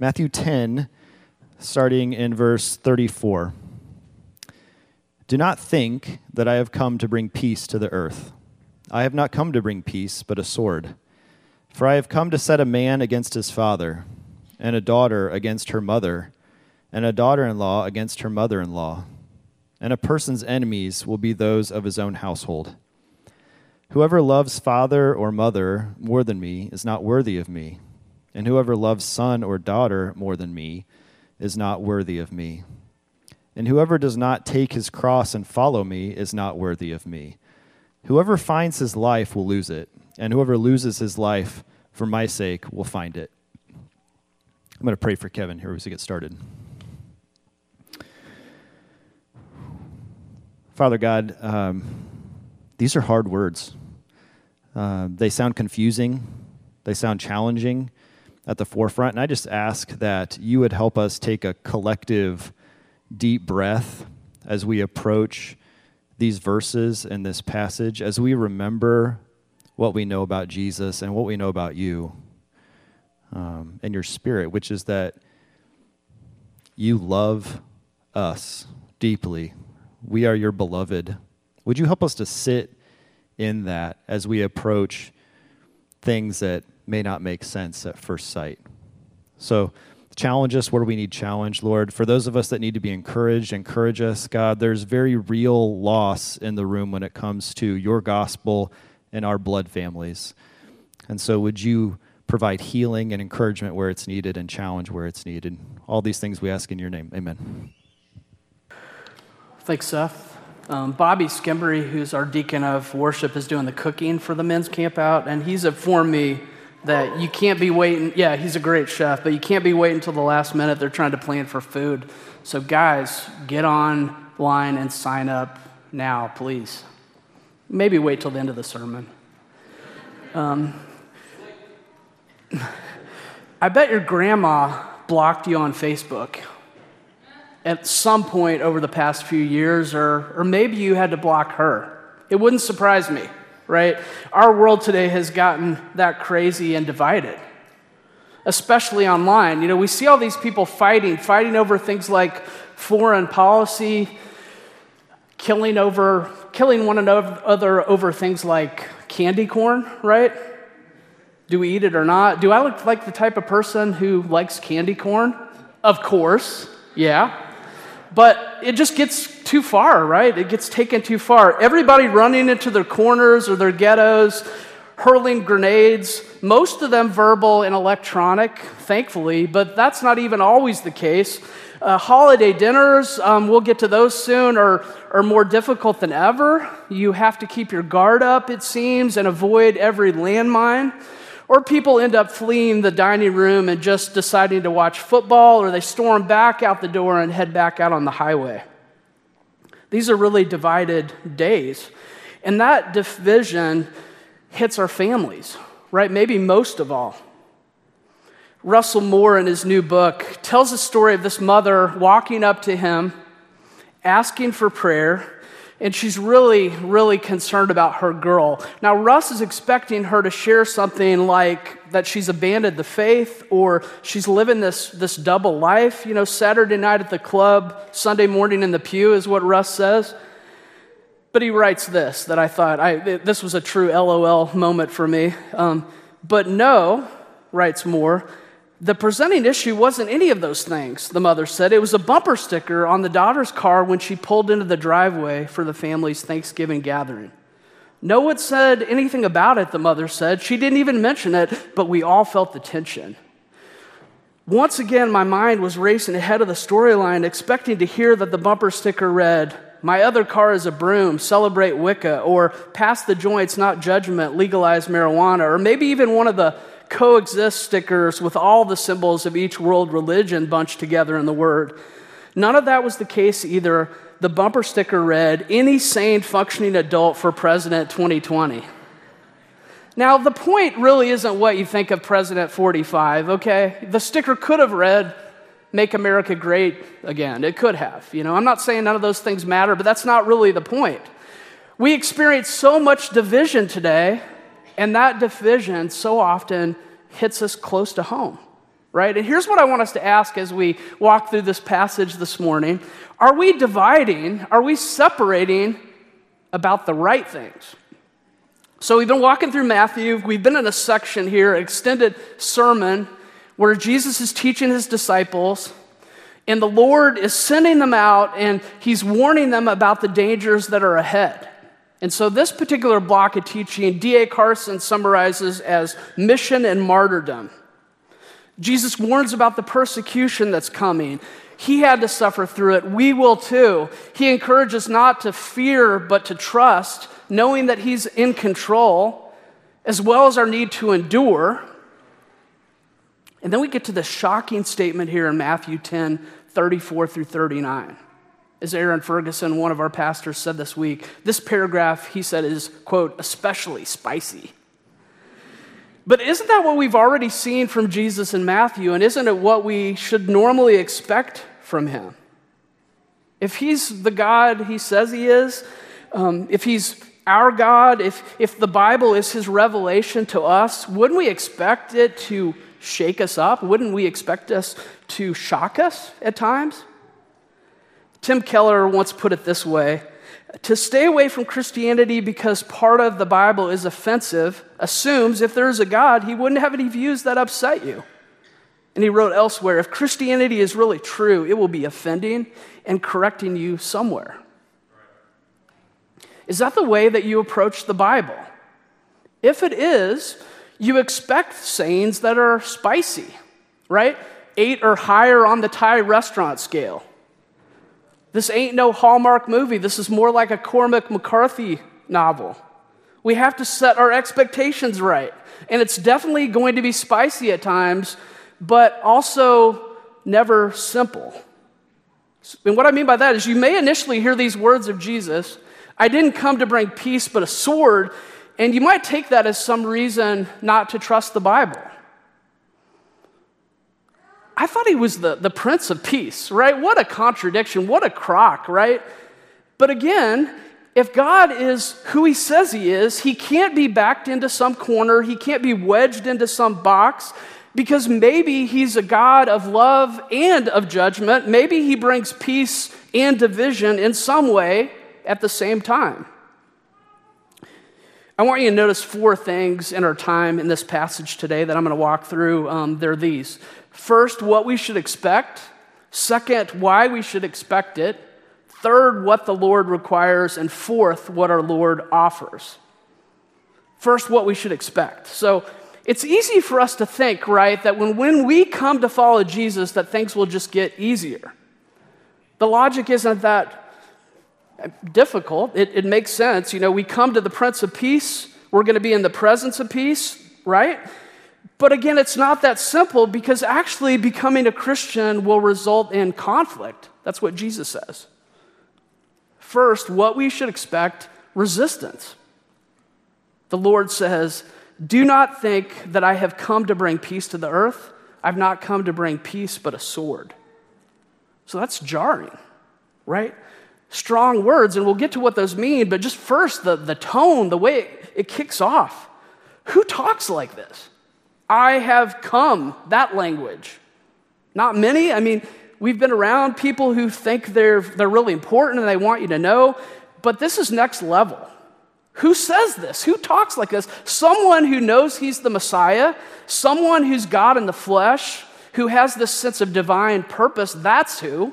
Matthew 10, starting in verse 34. Do not think that I have come to bring peace to the earth. I have not come to bring peace, but a sword. For I have come to set a man against his father, and a daughter against her mother, and a daughter in law against her mother in law. And a person's enemies will be those of his own household. Whoever loves father or mother more than me is not worthy of me, and whoever loves son or daughter more than me is not worthy of me. And whoever does not take his cross and follow me is not worthy of me. Whoever finds his life will lose it, and whoever loses his life for my sake will find it. I'm going to pray for Kevin here as we get started. Father God, um, these are hard words. Uh, they sound confusing, they sound challenging at the forefront. And I just ask that you would help us take a collective, deep breath as we approach these verses and this passage, as we remember what we know about Jesus and what we know about you um, and your spirit, which is that you love us deeply. We are your beloved. Would you help us to sit in that as we approach things that may not make sense at first sight? So, challenge us where we need challenge, Lord. For those of us that need to be encouraged, encourage us, God. There's very real loss in the room when it comes to your gospel and our blood families. And so, would you provide healing and encouragement where it's needed and challenge where it's needed? All these things we ask in your name. Amen. Thanks, Seth. Um, Bobby Skimbery, who's our deacon of worship, is doing the cooking for the men's camp out, and he's informed me that you can't be waiting. Yeah, he's a great chef, but you can't be waiting until the last minute. They're trying to plan for food. So, guys, get online and sign up now, please. Maybe wait till the end of the sermon. Um, I bet your grandma blocked you on Facebook at some point over the past few years, or, or maybe you had to block her. It wouldn't surprise me right? Our world today has gotten that crazy and divided, especially online. You know, we see all these people fighting, fighting over things like foreign policy, killing over killing one another over things like candy corn, right? Do we eat it or not? Do I look like the type of person who likes candy corn? Of course, yeah. But it just gets too far, right? It gets taken too far. Everybody running into their corners or their ghettos, hurling grenades, most of them verbal and electronic, thankfully, but that's not even always the case. Uh, holiday dinners, um, we'll get to those soon, are, are more difficult than ever. You have to keep your guard up, it seems, and avoid every landmine. Or people end up fleeing the dining room and just deciding to watch football, or they storm back out the door and head back out on the highway. These are really divided days. And that division hits our families, right? Maybe most of all. Russell Moore, in his new book, tells the story of this mother walking up to him, asking for prayer, and she's really, really concerned about her girl. Now, Russ is expecting her to share something like that she's abandoned the faith or she's living this, this double life. You know, Saturday night at the club, Sunday morning in the pew is what Russ says. But he writes this that I thought, I, this was a true LOL moment for me. Um, but no, writes Moore, the presenting issue wasn't any of those things, the mother said. It was a bumper sticker on the daughter's car when she pulled into the driveway for the family's Thanksgiving gathering. No one said anything about it, the mother said. She didn't even mention it, but we all felt the tension. Once again, my mind was racing ahead of the storyline, expecting to hear that the bumper sticker read, My other car is a broom, celebrate Wicca, or pass the joints, not judgment, legalize marijuana, or maybe even one of the coexist stickers with all the symbols of each world religion bunched together in the word. None of that was the case either. The bumper sticker read, Any sane, functioning adult for President 2020. Now, the point really isn't what you think of President 45, okay? The sticker could have read, Make America Great Again. It could have. You know, I'm not saying none of those things matter, but that's not really the point. We experience so much division today and that division so often hits us close to home. right? And here's what I want us to ask as we walk through this passage this morning Are we dividing, are we separating about the right things? So we've been walking through Matthew. We've been in a section here, extended sermon, where Jesus is teaching his disciples, and the Lord is sending them out, and he's warning them about the dangers that are ahead. And so, this particular block of teaching, D.A. Carson summarizes as mission and martyrdom. Jesus warns about the persecution that's coming. He had to suffer through it. We will too. He encourages not to fear, but to trust, knowing that He's in control, as well as our need to endure. And then we get to the shocking statement here in Matthew 10 34 through 39. As Aaron Ferguson, one of our pastors, said this week, this paragraph, he said, is, quote, especially spicy. But isn't that what we've already seen from Jesus in Matthew? And isn't it what we should normally expect from him? If he's the God he says he is, um, if he's our God, if, if the Bible is his revelation to us, wouldn't we expect it to shake us up? Wouldn't we expect us to shock us at times? Tim Keller once put it this way To stay away from Christianity because part of the Bible is offensive assumes if there is a God, he wouldn't have any views that upset you. And he wrote elsewhere if Christianity is really true, it will be offending and correcting you somewhere. Is that the way that you approach the Bible? If it is, you expect sayings that are spicy, right? Eight or higher on the Thai restaurant scale. This ain't no Hallmark movie. This is more like a Cormac McCarthy novel. We have to set our expectations right. And it's definitely going to be spicy at times, but also never simple. And what I mean by that is you may initially hear these words of Jesus I didn't come to bring peace, but a sword. And you might take that as some reason not to trust the Bible. I thought he was the, the Prince of Peace, right? What a contradiction. What a crock, right? But again, if God is who he says he is, he can't be backed into some corner, he can't be wedged into some box because maybe he's a God of love and of judgment. Maybe he brings peace and division in some way at the same time. I want you to notice four things in our time in this passage today that I'm going to walk through. Um, they're these First, what we should expect. Second, why we should expect it. Third, what the Lord requires. And fourth, what our Lord offers. First, what we should expect. So, it's easy for us to think, right, that when, when we come to follow Jesus, that things will just get easier. The logic isn't that difficult. It, it makes sense. You know, we come to the Prince of Peace, we're going to be in the presence of peace, right? But again, it's not that simple because actually becoming a Christian will result in conflict. That's what Jesus says. First, what we should expect resistance. The Lord says, Do not think that I have come to bring peace to the earth. I've not come to bring peace, but a sword. So that's jarring, right? Strong words, and we'll get to what those mean, but just first, the, the tone, the way it, it kicks off. Who talks like this? I have come, that language. Not many. I mean, we've been around people who think they're, they're really important and they want you to know, but this is next level. Who says this? Who talks like this? Someone who knows he's the Messiah, someone who's God in the flesh, who has this sense of divine purpose. That's who.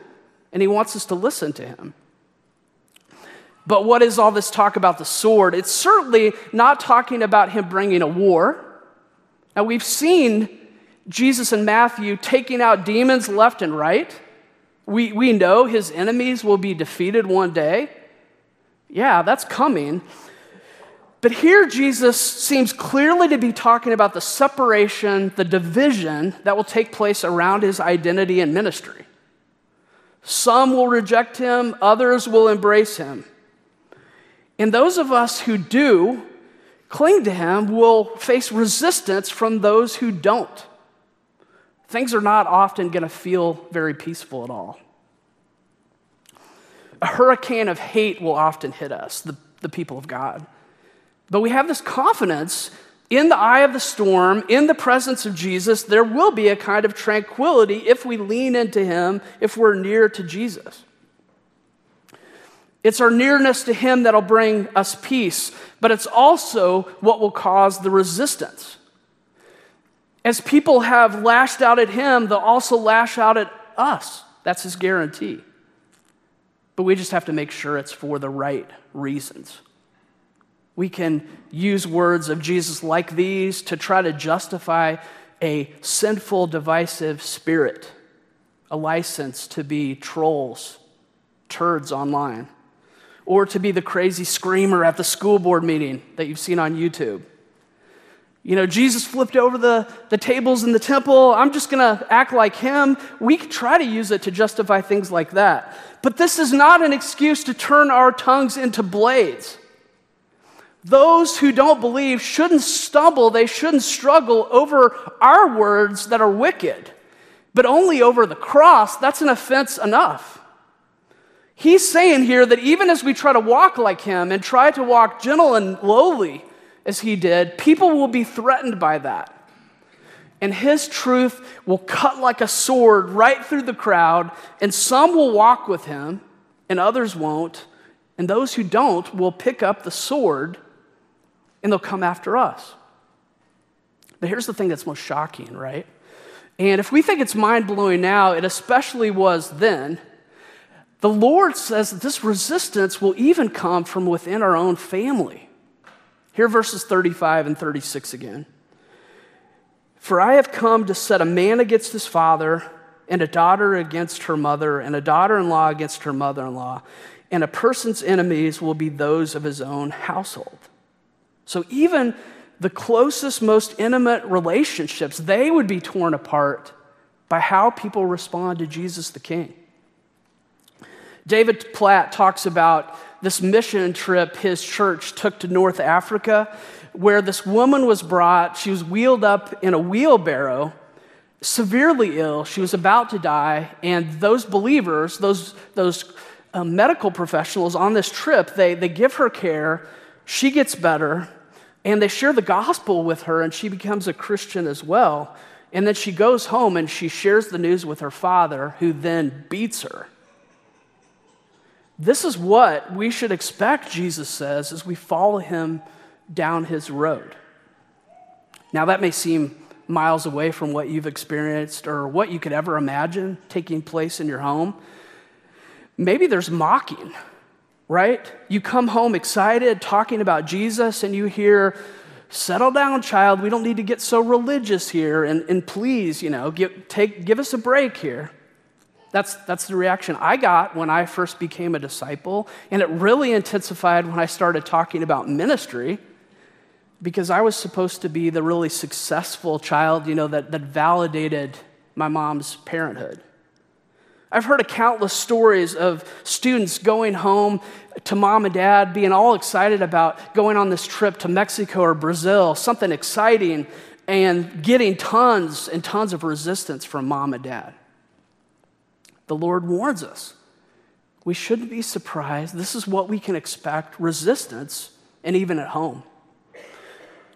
And he wants us to listen to him. But what is all this talk about the sword? It's certainly not talking about him bringing a war. Now, we've seen Jesus and Matthew taking out demons left and right. We, we know his enemies will be defeated one day. Yeah, that's coming. But here, Jesus seems clearly to be talking about the separation, the division that will take place around his identity and ministry. Some will reject him, others will embrace him. And those of us who do cling to him will face resistance from those who don't. Things are not often going to feel very peaceful at all. A hurricane of hate will often hit us, the, the people of God. But we have this confidence in the eye of the storm, in the presence of Jesus, there will be a kind of tranquility if we lean into Him, if we're near to Jesus. It's our nearness to Him that'll bring us peace, but it's also what will cause the resistance. As people have lashed out at Him, they'll also lash out at us. That's His guarantee. But we just have to make sure it's for the right reasons. We can use words of Jesus like these to try to justify a sinful, divisive spirit, a license to be trolls, turds online, or to be the crazy screamer at the school board meeting that you've seen on YouTube. You know, Jesus flipped over the, the tables in the temple. I'm just going to act like him. We try to use it to justify things like that. But this is not an excuse to turn our tongues into blades. Those who don't believe shouldn't stumble, they shouldn't struggle over our words that are wicked, but only over the cross. That's an offense enough. He's saying here that even as we try to walk like him and try to walk gentle and lowly as he did, people will be threatened by that. And his truth will cut like a sword right through the crowd, and some will walk with him, and others won't. And those who don't will pick up the sword and they'll come after us. But here's the thing that's most shocking, right? And if we think it's mind blowing now, it especially was then. The Lord says that this resistance will even come from within our own family. Here, verses 35 and 36 again. For I have come to set a man against his father, and a daughter against her mother, and a daughter in law against her mother in law, and a person's enemies will be those of his own household. So even the closest, most intimate relationships, they would be torn apart by how people respond to Jesus the King. David Platt talks about this mission trip his church took to North Africa, where this woman was brought. She was wheeled up in a wheelbarrow, severely ill. She was about to die. And those believers, those, those uh, medical professionals on this trip, they, they give her care. She gets better. And they share the gospel with her, and she becomes a Christian as well. And then she goes home and she shares the news with her father, who then beats her. This is what we should expect, Jesus says, as we follow him down his road. Now, that may seem miles away from what you've experienced or what you could ever imagine taking place in your home. Maybe there's mocking right? You come home excited talking about Jesus and you hear, settle down, child. We don't need to get so religious here. And, and please, you know, give, take, give us a break here. That's, that's the reaction I got when I first became a disciple. And it really intensified when I started talking about ministry because I was supposed to be the really successful child, you know, that, that validated my mom's parenthood. I've heard of countless stories of students going home to mom and dad, being all excited about going on this trip to Mexico or Brazil, something exciting, and getting tons and tons of resistance from mom and dad. The Lord warns us. We shouldn't be surprised. This is what we can expect resistance, and even at home.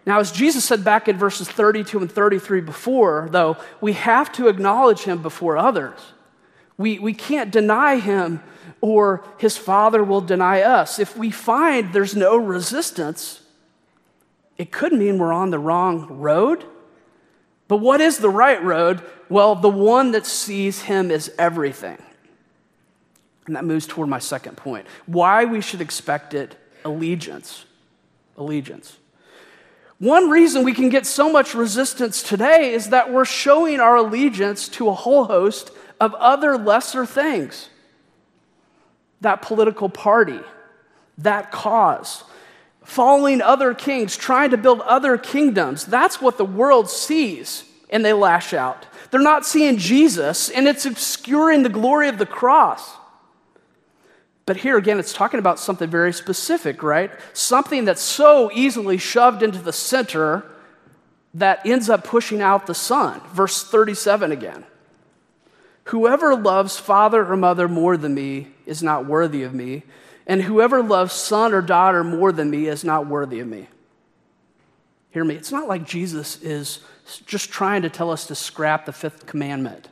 Now, as Jesus said back in verses 32 and 33 before, though, we have to acknowledge him before others. We, we can't deny him, or his father will deny us. If we find there's no resistance, it could mean we're on the wrong road. But what is the right road? Well, the one that sees him as everything. And that moves toward my second point why we should expect it allegiance. Allegiance. One reason we can get so much resistance today is that we're showing our allegiance to a whole host of other lesser things that political party, that cause, following other kings, trying to build other kingdoms. That's what the world sees, and they lash out. They're not seeing Jesus, and it's obscuring the glory of the cross. But here again, it's talking about something very specific, right? Something that's so easily shoved into the center that ends up pushing out the sun. Verse 37 again. Whoever loves father or mother more than me is not worthy of me, and whoever loves son or daughter more than me is not worthy of me. Hear me. It's not like Jesus is just trying to tell us to scrap the fifth commandment,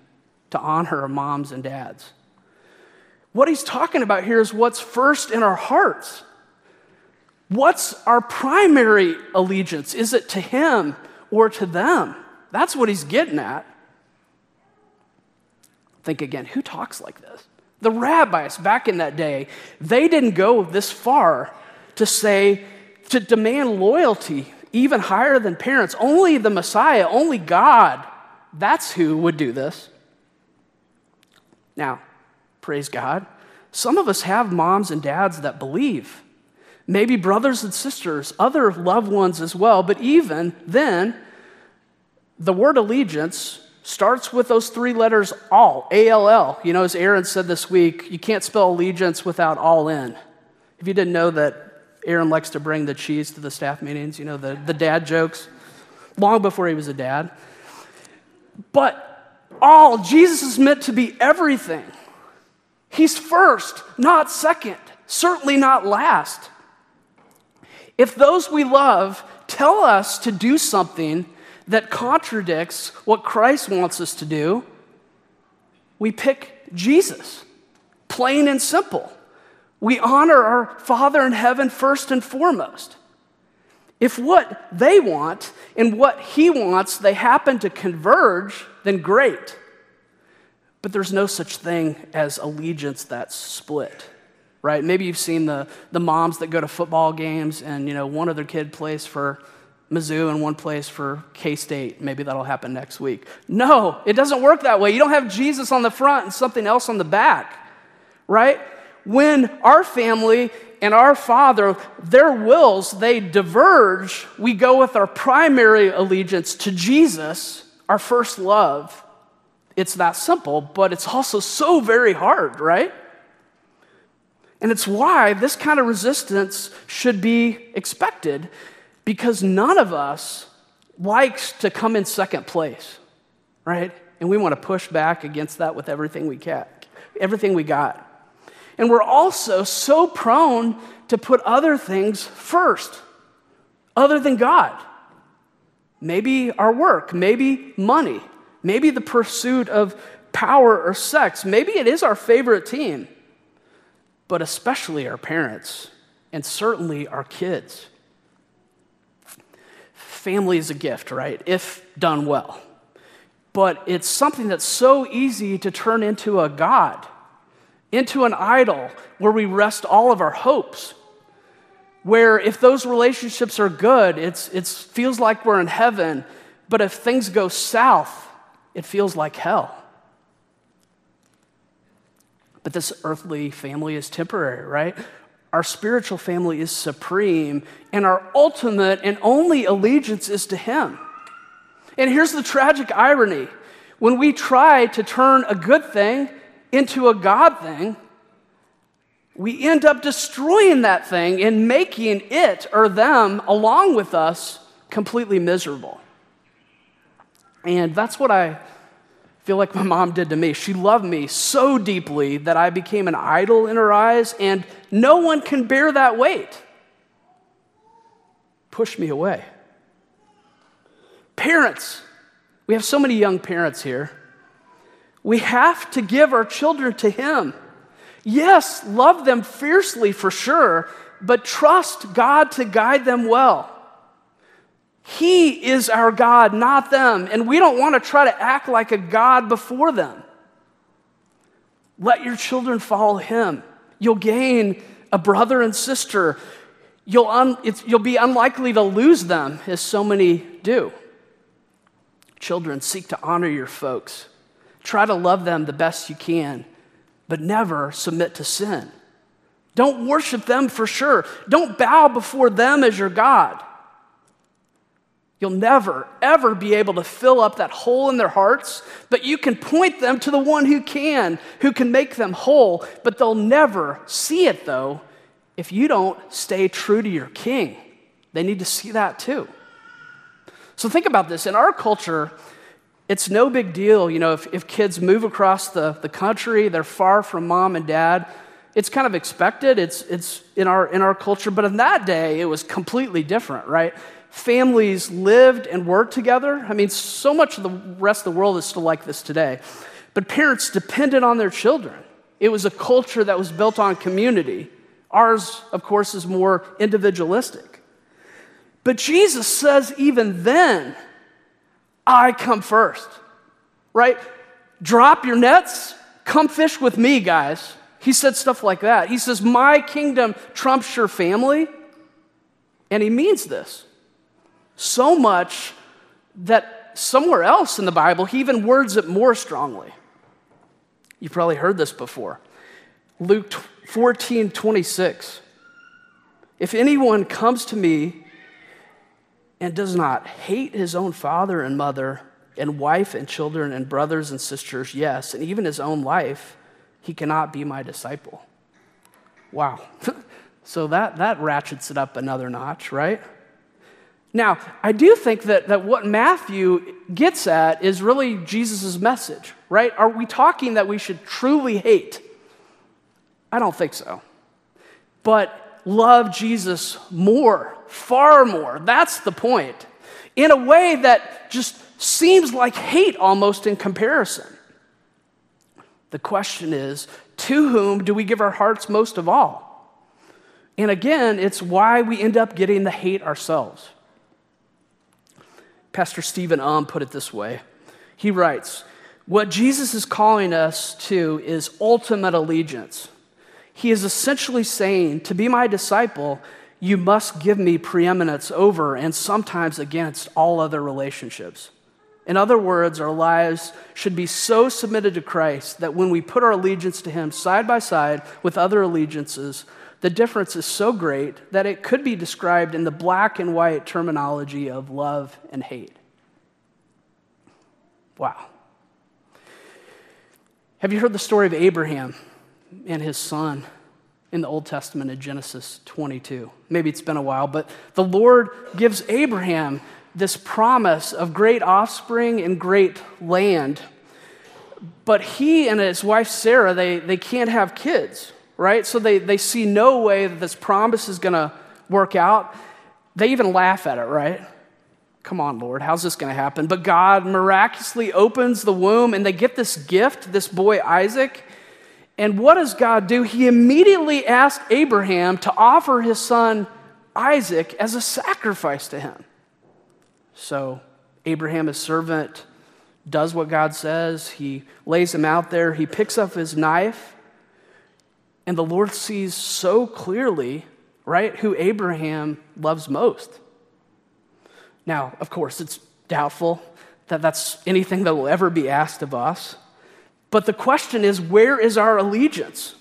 to honor our moms and dads. What he's talking about here is what's first in our hearts. What's our primary allegiance? Is it to him or to them? That's what he's getting at. Think again who talks like this? The rabbis back in that day, they didn't go this far to say, to demand loyalty even higher than parents. Only the Messiah, only God, that's who would do this. Now, praise God, some of us have moms and dads that believe. Maybe brothers and sisters, other loved ones as well, but even then, the word allegiance starts with those three letters all, A L L. You know, as Aaron said this week, you can't spell allegiance without all in. If you didn't know that Aaron likes to bring the cheese to the staff meetings, you know, the, the dad jokes, long before he was a dad. But all, Jesus is meant to be everything. He's first, not second, certainly not last. If those we love tell us to do something that contradicts what Christ wants us to do, we pick Jesus, plain and simple. We honor our Father in heaven first and foremost. If what they want and what He wants, they happen to converge, then great. But there's no such thing as allegiance that's split, right? Maybe you've seen the, the moms that go to football games and, you know, one of their kid plays for Mizzou and one plays for K State. Maybe that'll happen next week. No, it doesn't work that way. You don't have Jesus on the front and something else on the back, right? When our family and our father, their wills, they diverge, we go with our primary allegiance to Jesus, our first love. It's that simple, but it's also so very hard, right? And it's why this kind of resistance should be expected because none of us likes to come in second place, right? And we want to push back against that with everything we can, everything we got. And we're also so prone to put other things first, other than God. Maybe our work, maybe money, maybe the pursuit of power or sex. Maybe it is our favorite team, but especially our parents and certainly our kids. Family is a gift, right? If done well. But it's something that's so easy to turn into a God into an idol where we rest all of our hopes. Where if those relationships are good, it feels like we're in heaven, but if things go south, it feels like hell. But this earthly family is temporary, right? Our spiritual family is supreme, and our ultimate and only allegiance is to Him. And here's the tragic irony when we try to turn a good thing into a God thing, we end up destroying that thing and making it or them, along with us, completely miserable. And that's what I feel like my mom did to me. She loved me so deeply that I became an idol in her eyes, and no one can bear that weight. Push me away. Parents, we have so many young parents here. We have to give our children to Him. Yes, love them fiercely for sure, but trust God to guide them well. He is our God, not them, and we don't want to try to act like a God before them. Let your children follow Him. You'll gain a brother and sister. You'll, un, you'll be unlikely to lose them, as so many do. Children, seek to honor your folks. Try to love them the best you can, but never submit to sin. Don't worship them for sure. Don't bow before them as your God. You'll never, ever be able to fill up that hole in their hearts, but you can point them to the one who can, who can make them whole, but they'll never see it though if you don't stay true to your king. They need to see that too. So think about this. In our culture, it's no big deal, you know, if, if kids move across the, the country, they're far from mom and dad. It's kind of expected, it's, it's in, our, in our culture, but in that day, it was completely different, right? families lived and worked together. I mean, so much of the rest of the world is still like this today. But parents depended on their children. It was a culture that was built on community. Ours, of course, is more individualistic. But Jesus says, even then, I come first, right? Drop your nets, come fish with me, guys. He said stuff like that. He says, My kingdom trumps your family. And he means this so much that somewhere else in the Bible, he even words it more strongly. You've probably heard this before. Luke 14 26. If anyone comes to me and does not hate his own father and mother, and wife and children and brothers and sisters, yes, and even his own life, he cannot be my disciple. Wow. so that, that ratchets it up another notch, right? Now, I do think that, that what Matthew gets at is really Jesus' message, right? Are we talking that we should truly hate? I don't think so. But love Jesus more, far more. That's the point. In a way that just seems like hate almost in comparison. The question is to whom do we give our hearts most of all? And again, it's why we end up getting the hate ourselves. Pastor Stephen Um put it this way. He writes, What Jesus is calling us to is ultimate allegiance. He is essentially saying, To be my disciple, you must give me preeminence over and sometimes against all other relationships. In other words, our lives should be so submitted to Christ that when we put our allegiance to Him side by side with other allegiances, the difference is so great that it could be described in the black and white terminology of love and hate. Wow. Have you heard the story of Abraham and his son in the Old Testament in Genesis 22? Maybe it's been a while, but the Lord gives Abraham this promise of great offspring and great land. But he and his wife Sarah, they, they can't have kids right? So they, they see no way that this promise is going to work out. They even laugh at it, right? Come on, Lord, how's this going to happen? But God miraculously opens the womb and they get this gift, this boy Isaac. And what does God do? He immediately asks Abraham to offer his son Isaac as a sacrifice to him. So Abraham, his servant, does what God says. He lays him out there. He picks up his knife and the Lord sees so clearly, right, who Abraham loves most. Now, of course, it's doubtful that that's anything that will ever be asked of us. But the question is where is our allegiance?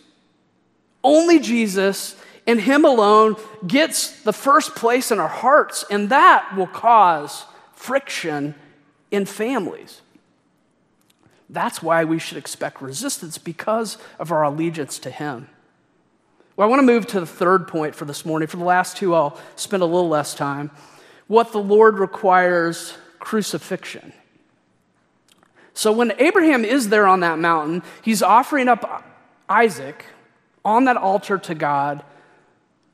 Only Jesus and Him alone gets the first place in our hearts, and that will cause friction in families. That's why we should expect resistance because of our allegiance to Him. Well, I want to move to the third point for this morning. For the last two, I'll spend a little less time. What the Lord requires crucifixion. So when Abraham is there on that mountain, he's offering up Isaac on that altar to God.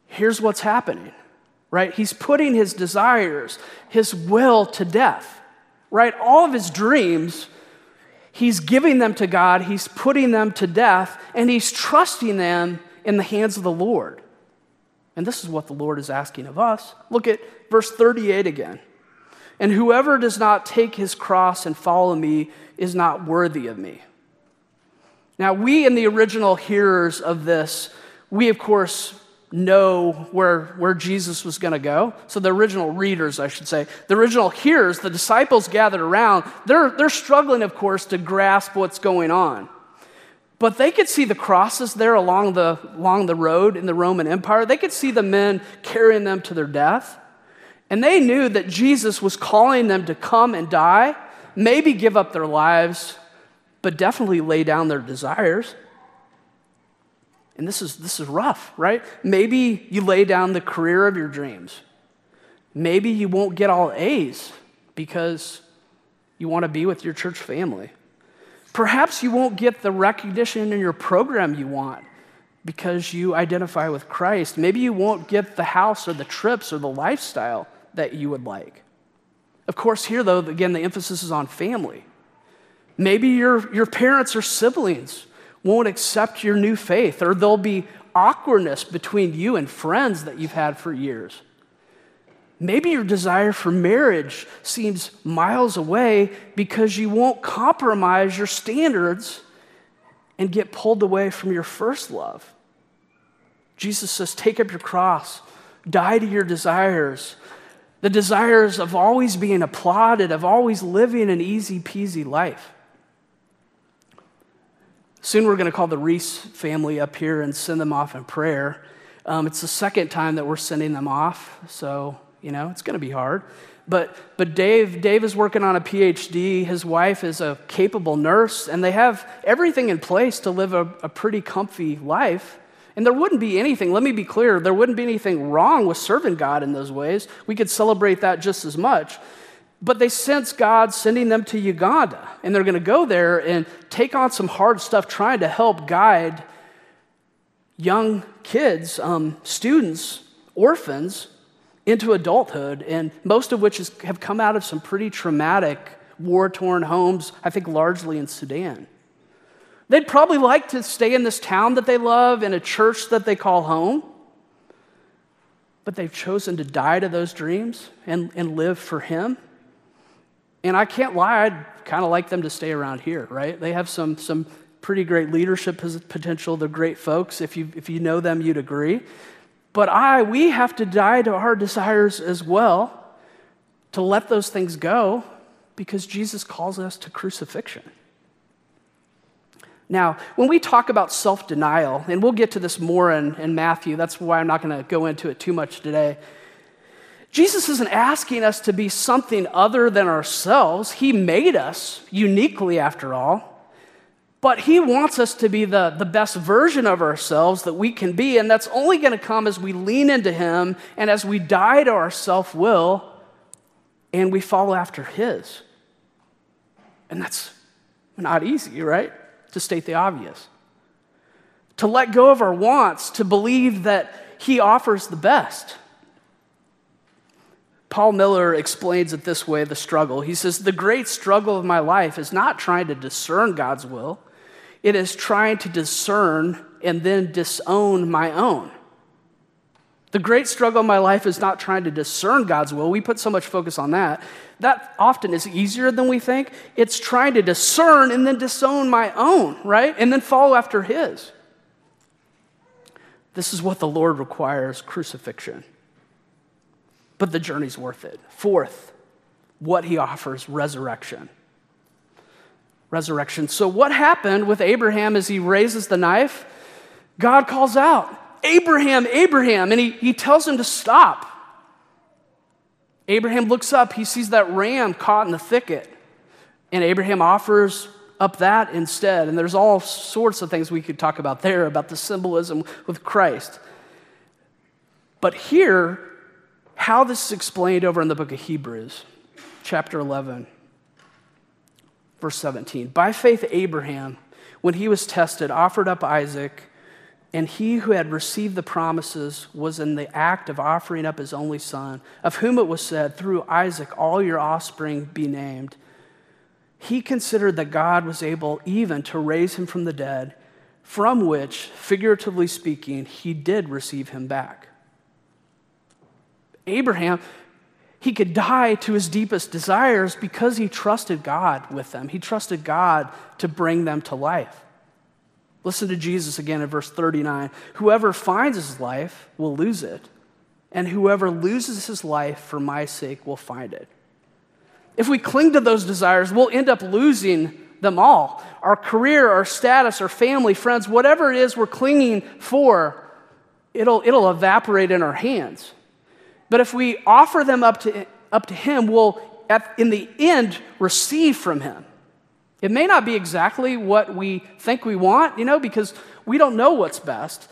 Here's what's happening, right? He's putting his desires, his will to death, right? All of his dreams, he's giving them to God, he's putting them to death, and he's trusting them in the hands of the Lord. And this is what the Lord is asking of us. Look at verse 38 again. And whoever does not take his cross and follow me is not worthy of me. Now, we and the original hearers of this, we of course know where, where Jesus was going to go. So, the original readers, I should say, the original hearers, the disciples gathered around, they're, they're struggling, of course, to grasp what's going on. But they could see the crosses there along the, along the road in the Roman Empire. They could see the men carrying them to their death. And they knew that Jesus was calling them to come and die, maybe give up their lives, but definitely lay down their desires. And this is, this is rough, right? Maybe you lay down the career of your dreams. Maybe you won't get all A's because you want to be with your church family. Perhaps you won't get the recognition in your program you want because you identify with Christ. Maybe you won't get the house or the trips or the lifestyle that you would like. Of course, here, though, again, the emphasis is on family. Maybe your, your parents or siblings won't accept your new faith, or there'll be awkwardness between you and friends that you've had for years. Maybe your desire for marriage seems miles away because you won't compromise your standards and get pulled away from your first love. Jesus says, Take up your cross, die to your desires, the desires of always being applauded, of always living an easy peasy life. Soon we're going to call the Reese family up here and send them off in prayer. Um, it's the second time that we're sending them off, so, you know, it's going to be hard. But, but Dave, Dave is working on a PhD. His wife is a capable nurse, and they have everything in place to live a, a pretty comfy life. And there wouldn't be anything, let me be clear, there wouldn't be anything wrong with serving God in those ways. We could celebrate that just as much. But they sense God sending them to Uganda, and they're going to go there and take on some hard stuff trying to help guide young kids, um, students, orphans into adulthood, and most of which is, have come out of some pretty traumatic, war torn homes, I think largely in Sudan. They'd probably like to stay in this town that they love, in a church that they call home, but they've chosen to die to those dreams and, and live for Him. And I can't lie, I'd kind of like them to stay around here, right? They have some, some pretty great leadership potential. They're great folks. If you, if you know them, you'd agree. But I, we have to die to our desires as well, to let those things go, because Jesus calls us to crucifixion. Now, when we talk about self denial, and we'll get to this more in, in Matthew, that's why I'm not going to go into it too much today. Jesus isn't asking us to be something other than ourselves. He made us uniquely, after all. But He wants us to be the, the best version of ourselves that we can be. And that's only going to come as we lean into Him and as we die to our self will and we follow after His. And that's not easy, right? To state the obvious. To let go of our wants, to believe that He offers the best. Paul Miller explains it this way the struggle. He says, The great struggle of my life is not trying to discern God's will, it is trying to discern and then disown my own. The great struggle of my life is not trying to discern God's will. We put so much focus on that. That often is easier than we think. It's trying to discern and then disown my own, right? And then follow after His. This is what the Lord requires crucifixion but the journey's worth it. Fourth, what he offers resurrection. Resurrection. So, what happened with Abraham as he raises the knife? God calls out, Abraham, Abraham, and he, he tells him to stop. Abraham looks up, he sees that ram caught in the thicket, and Abraham offers up that instead. And there's all sorts of things we could talk about there about the symbolism with Christ. But here, how this is explained over in the book of Hebrews, chapter 11, verse 17. By faith, Abraham, when he was tested, offered up Isaac, and he who had received the promises was in the act of offering up his only son, of whom it was said, Through Isaac all your offspring be named. He considered that God was able even to raise him from the dead, from which, figuratively speaking, he did receive him back. Abraham, he could die to his deepest desires because he trusted God with them. He trusted God to bring them to life. Listen to Jesus again in verse 39. Whoever finds his life will lose it, and whoever loses his life for my sake will find it. If we cling to those desires, we'll end up losing them all our career, our status, our family, friends, whatever it is we're clinging for, it'll, it'll evaporate in our hands. But if we offer them up to, up to Him, we'll, at, in the end, receive from Him. It may not be exactly what we think we want, you know, because we don't know what's best.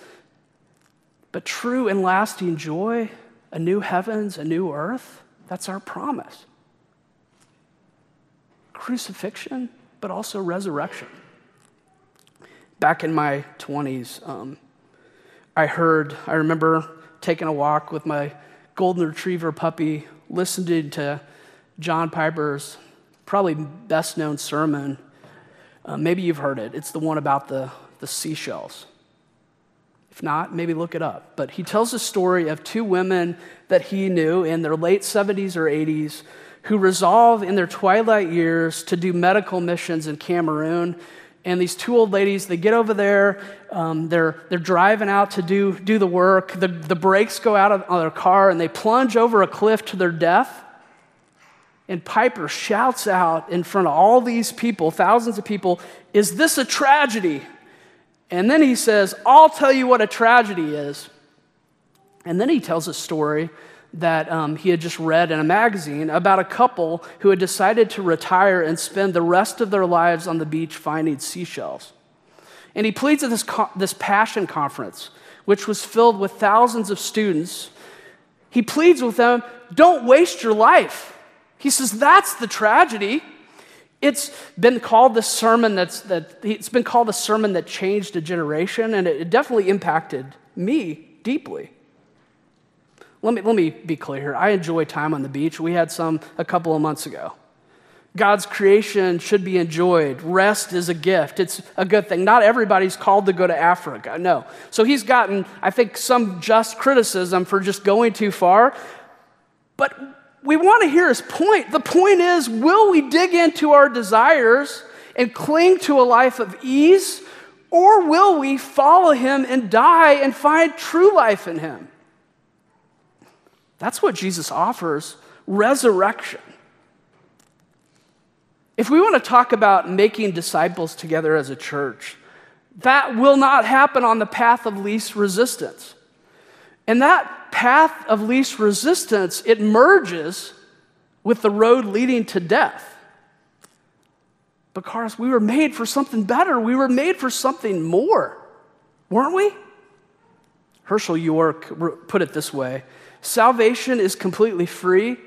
But true and lasting joy, a new heavens, a new earth, that's our promise. Crucifixion, but also resurrection. Back in my 20s, um, I heard, I remember taking a walk with my golden retriever puppy, listening to John Piper's probably best known sermon, uh, maybe you've heard it. It's the one about the, the seashells. If not, maybe look it up. But he tells a story of two women that he knew in their late 70s or 80s who resolve in their twilight years to do medical missions in Cameroon. And these two old ladies, they get over there, um, they're, they're driving out to do, do the work. The, the brakes go out of, on their car, and they plunge over a cliff to their death. And Piper shouts out in front of all these people, thousands of people, Is this a tragedy? And then he says, I'll tell you what a tragedy is. And then he tells a story that um, he had just read in a magazine about a couple who had decided to retire and spend the rest of their lives on the beach finding seashells. And he pleads at this, co- this passion conference, which was filled with thousands of students. He pleads with them, don't waste your life. He says, that's the tragedy. It's been called the sermon that's that it's been called the sermon that changed a generation, and it definitely impacted me deeply. Let me, let me be clear. Here. I enjoy time on the beach. We had some a couple of months ago. God's creation should be enjoyed. Rest is a gift. It's a good thing. Not everybody's called to go to Africa. No. So he's gotten, I think, some just criticism for just going too far. But we want to hear his point. The point is will we dig into our desires and cling to a life of ease, or will we follow him and die and find true life in him? That's what Jesus offers resurrection. If we want to talk about making disciples together as a church, that will not happen on the path of least resistance. And that path of least resistance, it merges with the road leading to death. Because we were made for something better. We were made for something more, weren't we? Hershael York put it this way Salvation is completely free.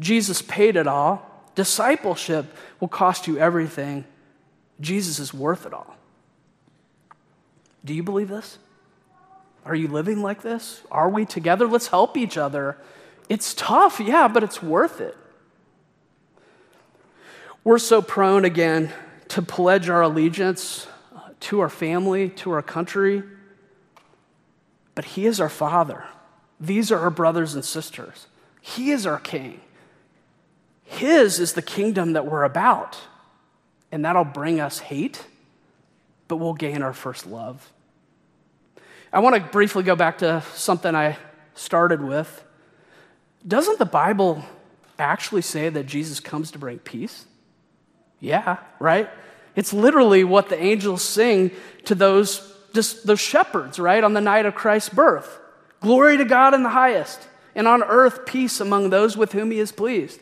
Jesus paid it all. Discipleship will cost you everything. Jesus is worth it all. Do you believe this? Are you living like this? Are we together? Let's help each other. It's tough, yeah, but it's worth it. We're so prone again to pledge our allegiance uh, to our family, to our country, but He is our Father. These are our brothers and sisters. He is our King. His is the kingdom that we're about, and that'll bring us hate, but we'll gain our first love. I want to briefly go back to something I started with. Doesn't the Bible actually say that Jesus comes to bring peace? Yeah, right? It's literally what the angels sing to those just those shepherds, right, on the night of Christ's birth. Glory to God in the highest, and on earth peace among those with whom he is pleased.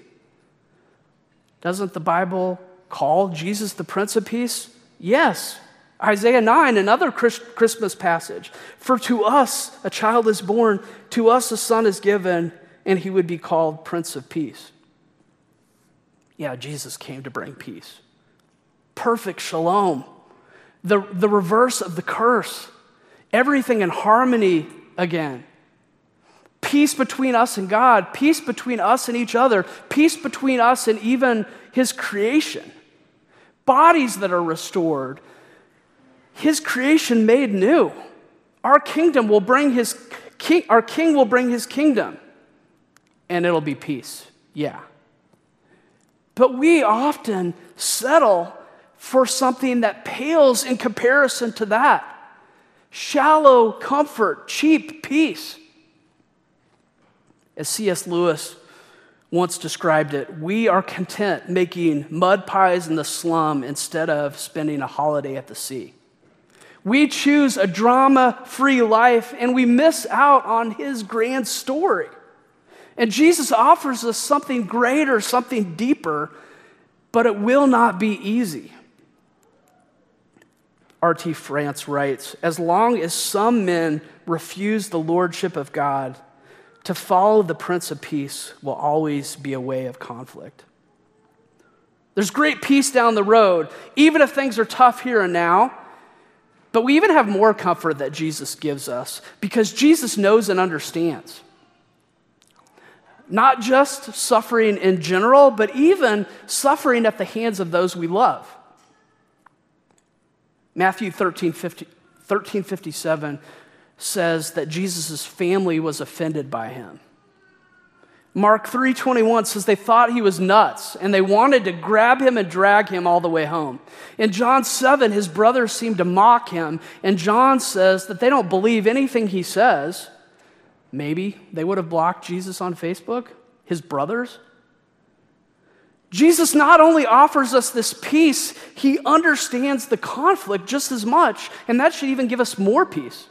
Doesn't the Bible call Jesus the Prince of Peace? Yes, Isaiah 9, another Christmas passage. For to us a child is born, to us a son is given, and he would be called Prince of Peace. Yeah, Jesus came to bring peace. Perfect shalom, the, the reverse of the curse, everything in harmony again. Peace between us and God, peace between us and each other, peace between us and even his creation. Bodies that are restored, his creation made new. Our kingdom will bring his king, our king will bring his kingdom, and it'll be peace. Yeah. But we often settle for something that pales in comparison to that shallow comfort, cheap peace. As C.S. Lewis once described it, we are content making mud pies in the slum instead of spending a holiday at the sea. We choose a drama free life and we miss out on his grand story. And Jesus offers us something greater, something deeper, but it will not be easy. R.T. France writes As long as some men refuse the lordship of God, to follow the Prince of Peace will always be a way of conflict. There's great peace down the road, even if things are tough here and now. But we even have more comfort that Jesus gives us because Jesus knows and understands. Not just suffering in general, but even suffering at the hands of those we love. Matthew 13, 50, 13 57 says that Jesus' family was offended by him. Mark 3:21 says they thought he was nuts and they wanted to grab him and drag him all the way home. In John 7 his brothers seem to mock him and John says that they don't believe anything he says. Maybe they would have blocked Jesus on Facebook, his brothers. Jesus not only offers us this peace, he understands the conflict just as much, and that should even give us more peace.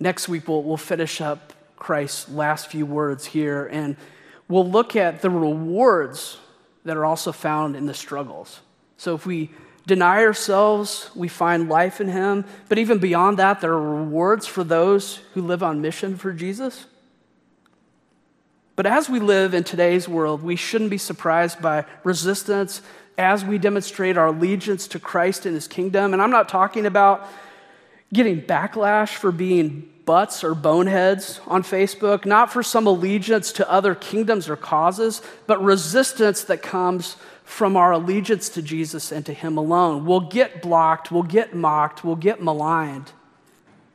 Next week, we'll, we'll finish up Christ's last few words here, and we'll look at the rewards that are also found in the struggles. So if we deny ourselves, we find life in Him. But even beyond that, there are rewards for those who live on mission for Jesus. But as we live in today's world, we shouldn't be surprised by resistance as we demonstrate our allegiance to Christ and His kingdom. And I'm not talking about getting backlash for being butts or boneheads on Facebook, not for some allegiance to other kingdoms or causes, but resistance that comes from our allegiance to Jesus and to Him alone. We'll get blocked, we'll get mocked, we'll get maligned,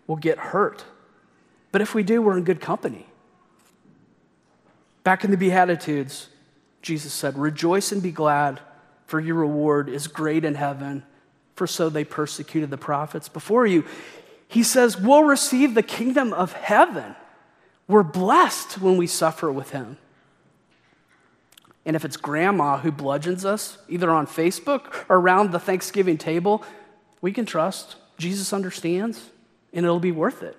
we'll get hurt. But if we do, we're in good company. Back in the Beatitudes, Jesus said, Rejoice and be glad, for your reward is great in heaven, for so they persecuted the prophets before you. He says, We'll receive the kingdom of heaven. We're blessed when we suffer with him. And if it's grandma who bludgeons us, either on Facebook or around the Thanksgiving table, we can trust Jesus understands and it'll be worth it.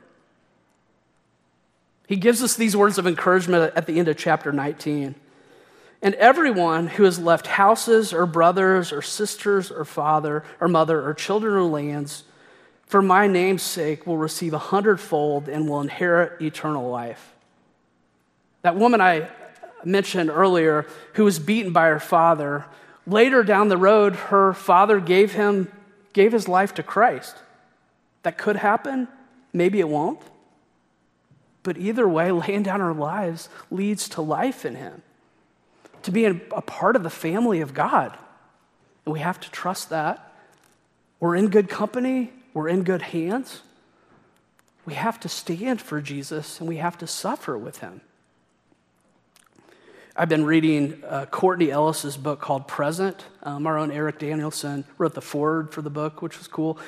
He gives us these words of encouragement at the end of chapter 19. And everyone who has left houses or brothers or sisters or father or mother or children or lands for my name's sake will receive a hundredfold and will inherit eternal life. That woman I mentioned earlier, who was beaten by her father, later down the road, her father gave him gave his life to Christ. That could happen, maybe it won't. But either way, laying down our lives leads to life in him, to being a part of the family of God. And we have to trust that. We're in good company, we're in good hands. We have to stand for Jesus and we have to suffer with him. I've been reading uh, Courtney Ellis's book called Present. Um, our own Eric Danielson wrote the foreword for the book, which was cool.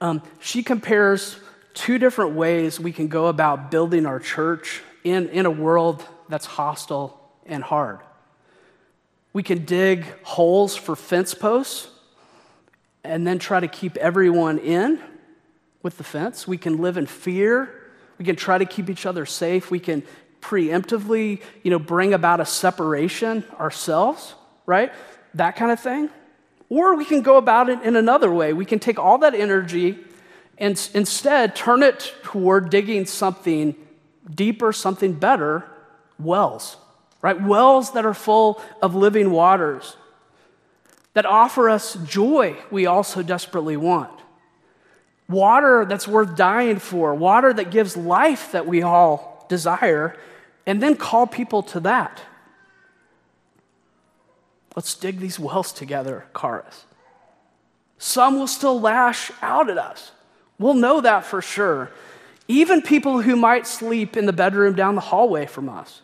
Um, she compares two different ways we can go about building our church in, in a world that's hostile and hard. We can dig holes for fence posts and then try to keep everyone in with the fence. We can live in fear. We can try to keep each other safe. We can preemptively, you know, bring about a separation ourselves, right? That kind of thing. Or we can go about it in another way. We can take all that energy and instead turn it toward digging something deeper, something better wells, right? Wells that are full of living waters that offer us joy we also desperately want. Water that's worth dying for, water that gives life that we all desire, and then call people to that. Let's dig these wells together, Charis. Some will still lash out at us. We'll know that for sure. Even people who might sleep in the bedroom down the hallway from us.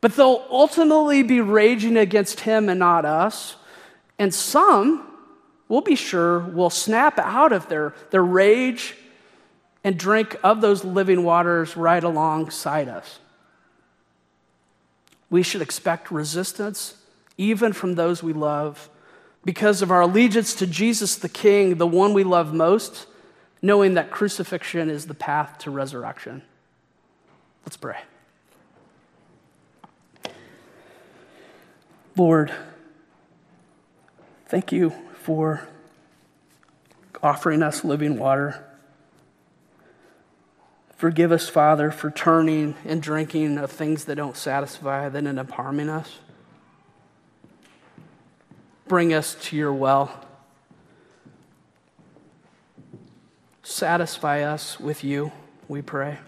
But they'll ultimately be raging against him and not us. And some, we'll be sure, will snap out of their, their rage and drink of those living waters right alongside us. We should expect resistance even from those we love because of our allegiance to Jesus the King, the one we love most, knowing that crucifixion is the path to resurrection. Let's pray. Lord, thank you for offering us living water. Forgive us, Father, for turning and drinking of things that don't satisfy, that end up harming us. Bring us to your well. Satisfy us with you, we pray.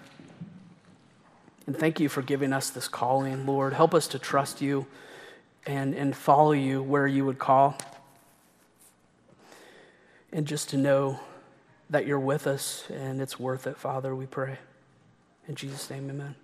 And thank you for giving us this calling, Lord. Help us to trust you and, and follow you where you would call. And just to know that you're with us and it's worth it, Father, we pray. In Jesus' name, amen.